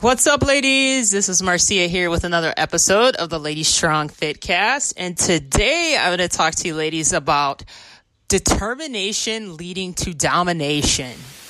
What's up, ladies? This is Marcia here with another episode of the Lady Strong Fit Cast. And today I'm going to talk to you ladies about determination leading to domination.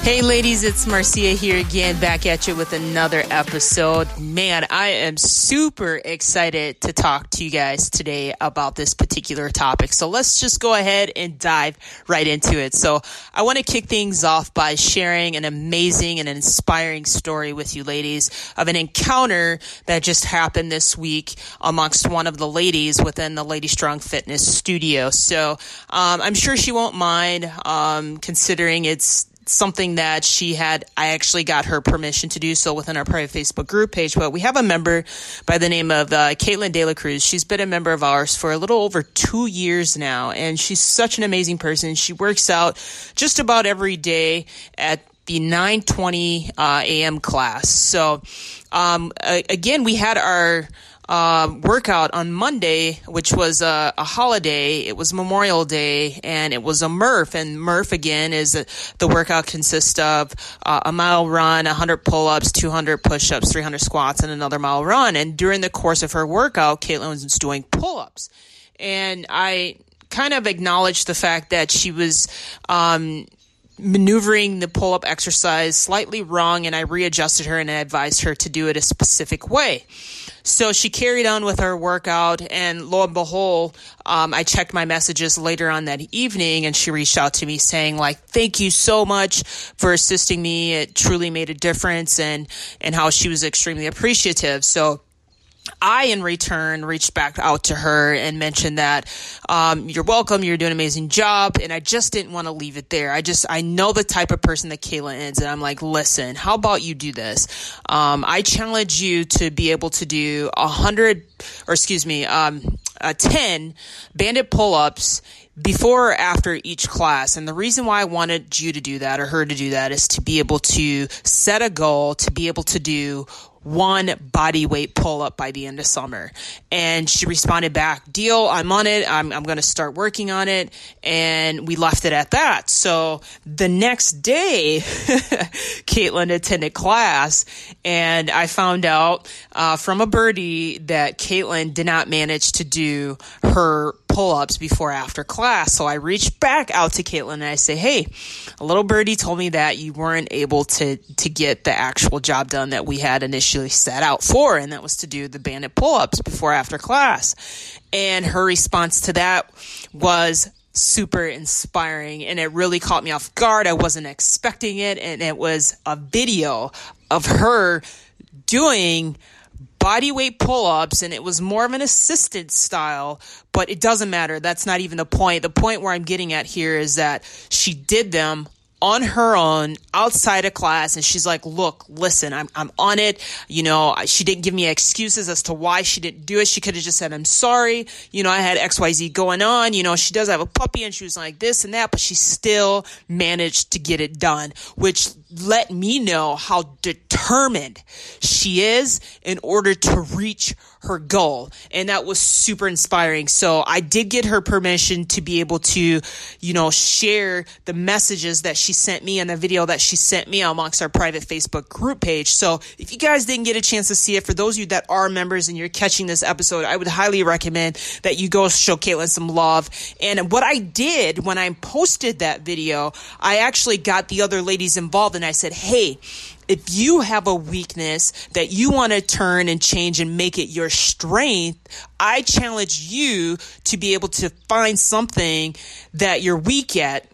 Hey, ladies, it's Marcia here again, back at you with another episode. Man, I am super excited to talk to you guys today about this particular topic. So let's just go ahead and dive right into it. So I want to kick things off by sharing an amazing and inspiring story with you, ladies, of an encounter that just happened this week amongst one of the ladies within the Lady Strong Fitness studio. So um, I'm sure she won't mind um, considering it's something that she had, I actually got her permission to do so within our private Facebook group page. But we have a member by the name of uh, Caitlin De La Cruz. She's been a member of ours for a little over two years now, and she's such an amazing person. She works out just about every day at the 9:20 uh, a.m. class. So, um, again, we had our uh, workout on Monday, which was a, a, holiday. It was Memorial Day, and it was a Murph. And Murph again is a, the workout consists of uh, a mile run, 100 pull-ups, 200 push-ups, 300 squats, and another mile run. And during the course of her workout, Caitlin was doing pull-ups, and I kind of acknowledged the fact that she was um, maneuvering the pull up exercise slightly wrong and I readjusted her and I advised her to do it a specific way. So she carried on with her workout and lo and behold, um, I checked my messages later on that evening and she reached out to me saying like, thank you so much for assisting me. It truly made a difference and, and how she was extremely appreciative. So I, in return, reached back out to her and mentioned that um, you're welcome, you're doing an amazing job, and I just didn't want to leave it there. I just I know the type of person that Kayla is, and I'm like, listen, how about you do this? Um, I challenge you to be able to do a hundred, or excuse me, um, ten banded pull-ups before or after each class. And the reason why I wanted you to do that or her to do that is to be able to set a goal, to be able to do one body weight pull up by the end of summer. And she responded back, deal, I'm on it. I'm, I'm going to start working on it. And we left it at that. So the next day, Caitlin attended class and I found out uh, from a birdie that Caitlin did not manage to do her pull ups before after class. So I reached back out to Caitlin and I say, Hey, a little birdie told me that you weren't able to, to get the actual job done that we had initially set out for, and that was to do the banded pull ups before after class. And her response to that was super inspiring, and it really caught me off guard. I wasn't expecting it, and it was a video of her doing body weight pull ups, and it was more of an assisted style, but it doesn't matter. That's not even the point. The point where I'm getting at here is that she did them on her own outside of class and she's like look listen i'm i'm on it. You know she didn't give me excuses as to why she didn't do it. She could have just said i'm sorry. You know i had xyz going on. You know she does have a puppy and she was like this and that but she still managed to get it done which let me know how determined she is in order to reach her goal. And that was super inspiring. So I did get her permission to be able to, you know, share the messages that she sent me and the video that she sent me amongst our private Facebook group page. So if you guys didn't get a chance to see it, for those of you that are members and you're catching this episode, I would highly recommend that you go show Caitlin some love. And what I did when I posted that video, I actually got the other ladies involved and I said, Hey, if you have a weakness that you want to turn and change and make it your strength, I challenge you to be able to find something that you're weak at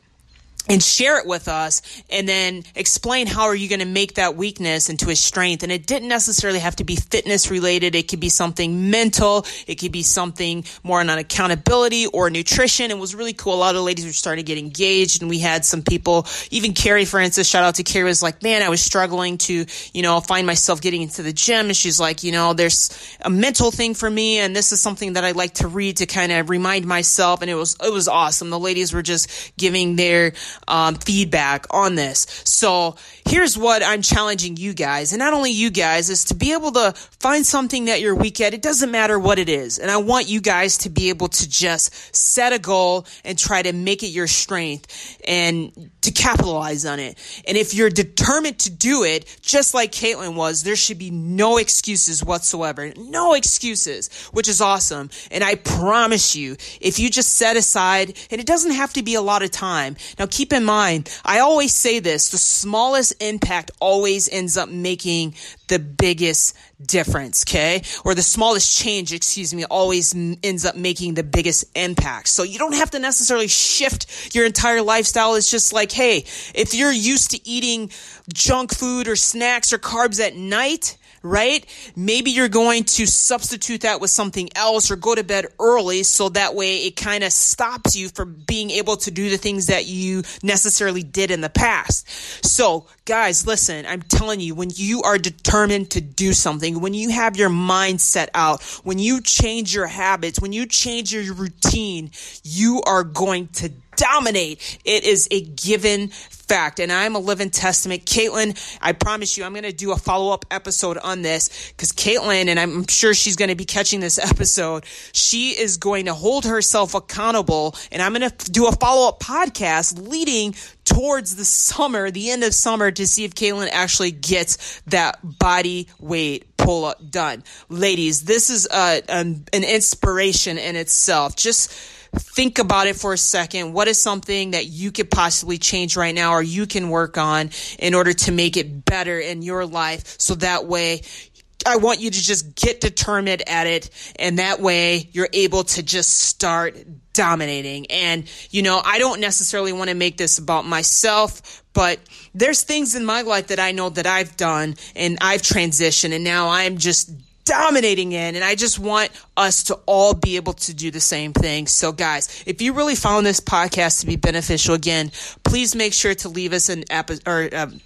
and share it with us and then explain how are you going to make that weakness into a strength. And it didn't necessarily have to be fitness related. It could be something mental. It could be something more on accountability or nutrition. It was really cool. A lot of ladies were starting to get engaged and we had some people even carrie for instance shout out to carrie was like man i was struggling to you know find myself getting into the gym. And she's like you know there's a mental thing for me and this is something that i like to read to kind of remind myself. And it was it was awesome. The ladies were just giving their um, feedback on this. So here's what I'm challenging you guys, and not only you guys, is to be able to find something that you're weak at. It doesn't matter what it is. And I want you guys to be able to just set a goal and try to make it your strength and to capitalize on it. And if you're determined to do it, just like Caitlin was, there should be no excuses whatsoever. No excuses, which is awesome. And I promise you, if you just set aside, and it doesn't have to be a lot of time. Now keep in mind, I always say this, the smallest impact always ends up making the biggest difference, okay? Or the smallest change, excuse me, always m- ends up making the biggest impact. So you don't have to necessarily shift your entire lifestyle. It's just like, hey, if you're used to eating junk food or snacks or carbs at night, right? Maybe you're going to substitute that with something else or go to bed early so that way it kind of stops you from being able to do the things that you necessarily did in the past. So, guys, listen, I'm telling you, when you are determined to do something, when you have your mind set out, when you change your habits, when you change your routine, you are going to dominate. It is a given fact, and I'm a living testament. Caitlin, I promise you, I'm going to do a follow up episode on this because Caitlin, and I'm sure she's going to be catching this episode, she is going to hold herself accountable, and I'm going to do a follow up podcast leading towards the summer, the end of summer, to see if Caitlin actually gets that body weight pull up done. Ladies, this is a, an, an inspiration in itself. Just think about it for a second. What is something that you could possibly change right now or you can work on in order to make it better in your life so that way I want you to just get determined at it and that way you're able to just start dominating. And, you know, I don't necessarily want to make this about myself, but there's things in my life that I know that I've done and I've transitioned and now I'm just dominating in. And I just want us to all be able to do the same thing. So, guys, if you really found this podcast to be beneficial, again, please make sure to leave us an episode or. Um,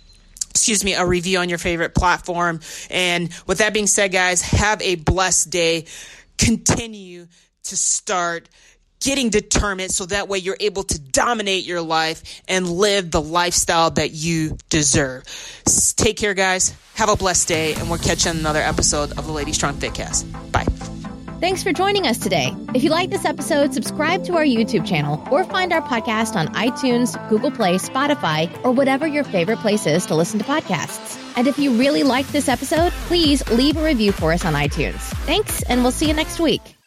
excuse me, a review on your favorite platform. And with that being said, guys, have a blessed day. Continue to start getting determined so that way you're able to dominate your life and live the lifestyle that you deserve. Take care, guys. Have a blessed day, and we'll catch you on another episode of the Lady Strong Fitcast. Bye. Thanks for joining us today. If you like this episode, subscribe to our YouTube channel or find our podcast on iTunes, Google Play, Spotify, or whatever your favorite place is to listen to podcasts. And if you really liked this episode, please leave a review for us on iTunes. Thanks, and we'll see you next week.